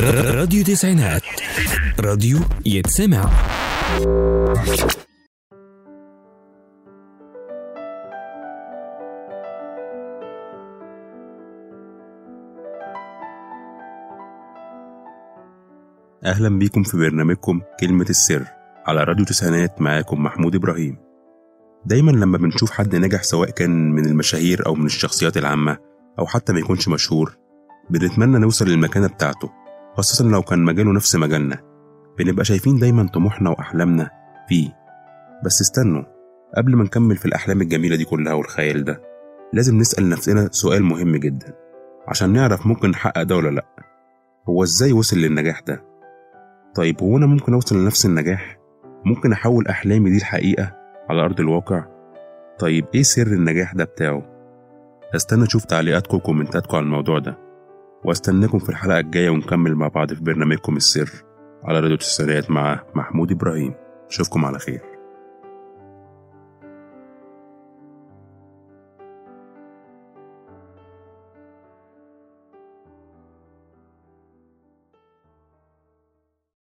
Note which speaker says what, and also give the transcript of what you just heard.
Speaker 1: راديو تسعينات. راديو يتسمع.
Speaker 2: أهلا بيكم في برنامجكم كلمة السر على راديو تسعينات معاكم محمود إبراهيم. دايما لما بنشوف حد نجح سواء كان من المشاهير أو من الشخصيات العامة أو حتى ما يكونش مشهور بنتمنى نوصل للمكانة بتاعته. خاصة لو كان مجاله نفس مجالنا. بنبقى شايفين دايما طموحنا وأحلامنا فيه. بس استنوا قبل ما نكمل في الأحلام الجميلة دي كلها والخيال ده لازم نسأل نفسنا سؤال مهم جدا. عشان نعرف ممكن نحقق ده ولا لأ. هو إزاي وصل للنجاح ده؟ طيب هو أنا ممكن أوصل لنفس النجاح؟ ممكن أحول أحلامي دي الحقيقة على أرض الواقع؟ طيب إيه سر النجاح ده بتاعه؟ استنى أشوف تعليقاتكم وكومنتاتكم على الموضوع ده. واستناكم في الحلقة الجاية ونكمل مع بعض في برنامجكم السر على راديو التسعينات مع محمود إبراهيم. أشوفكم على خير.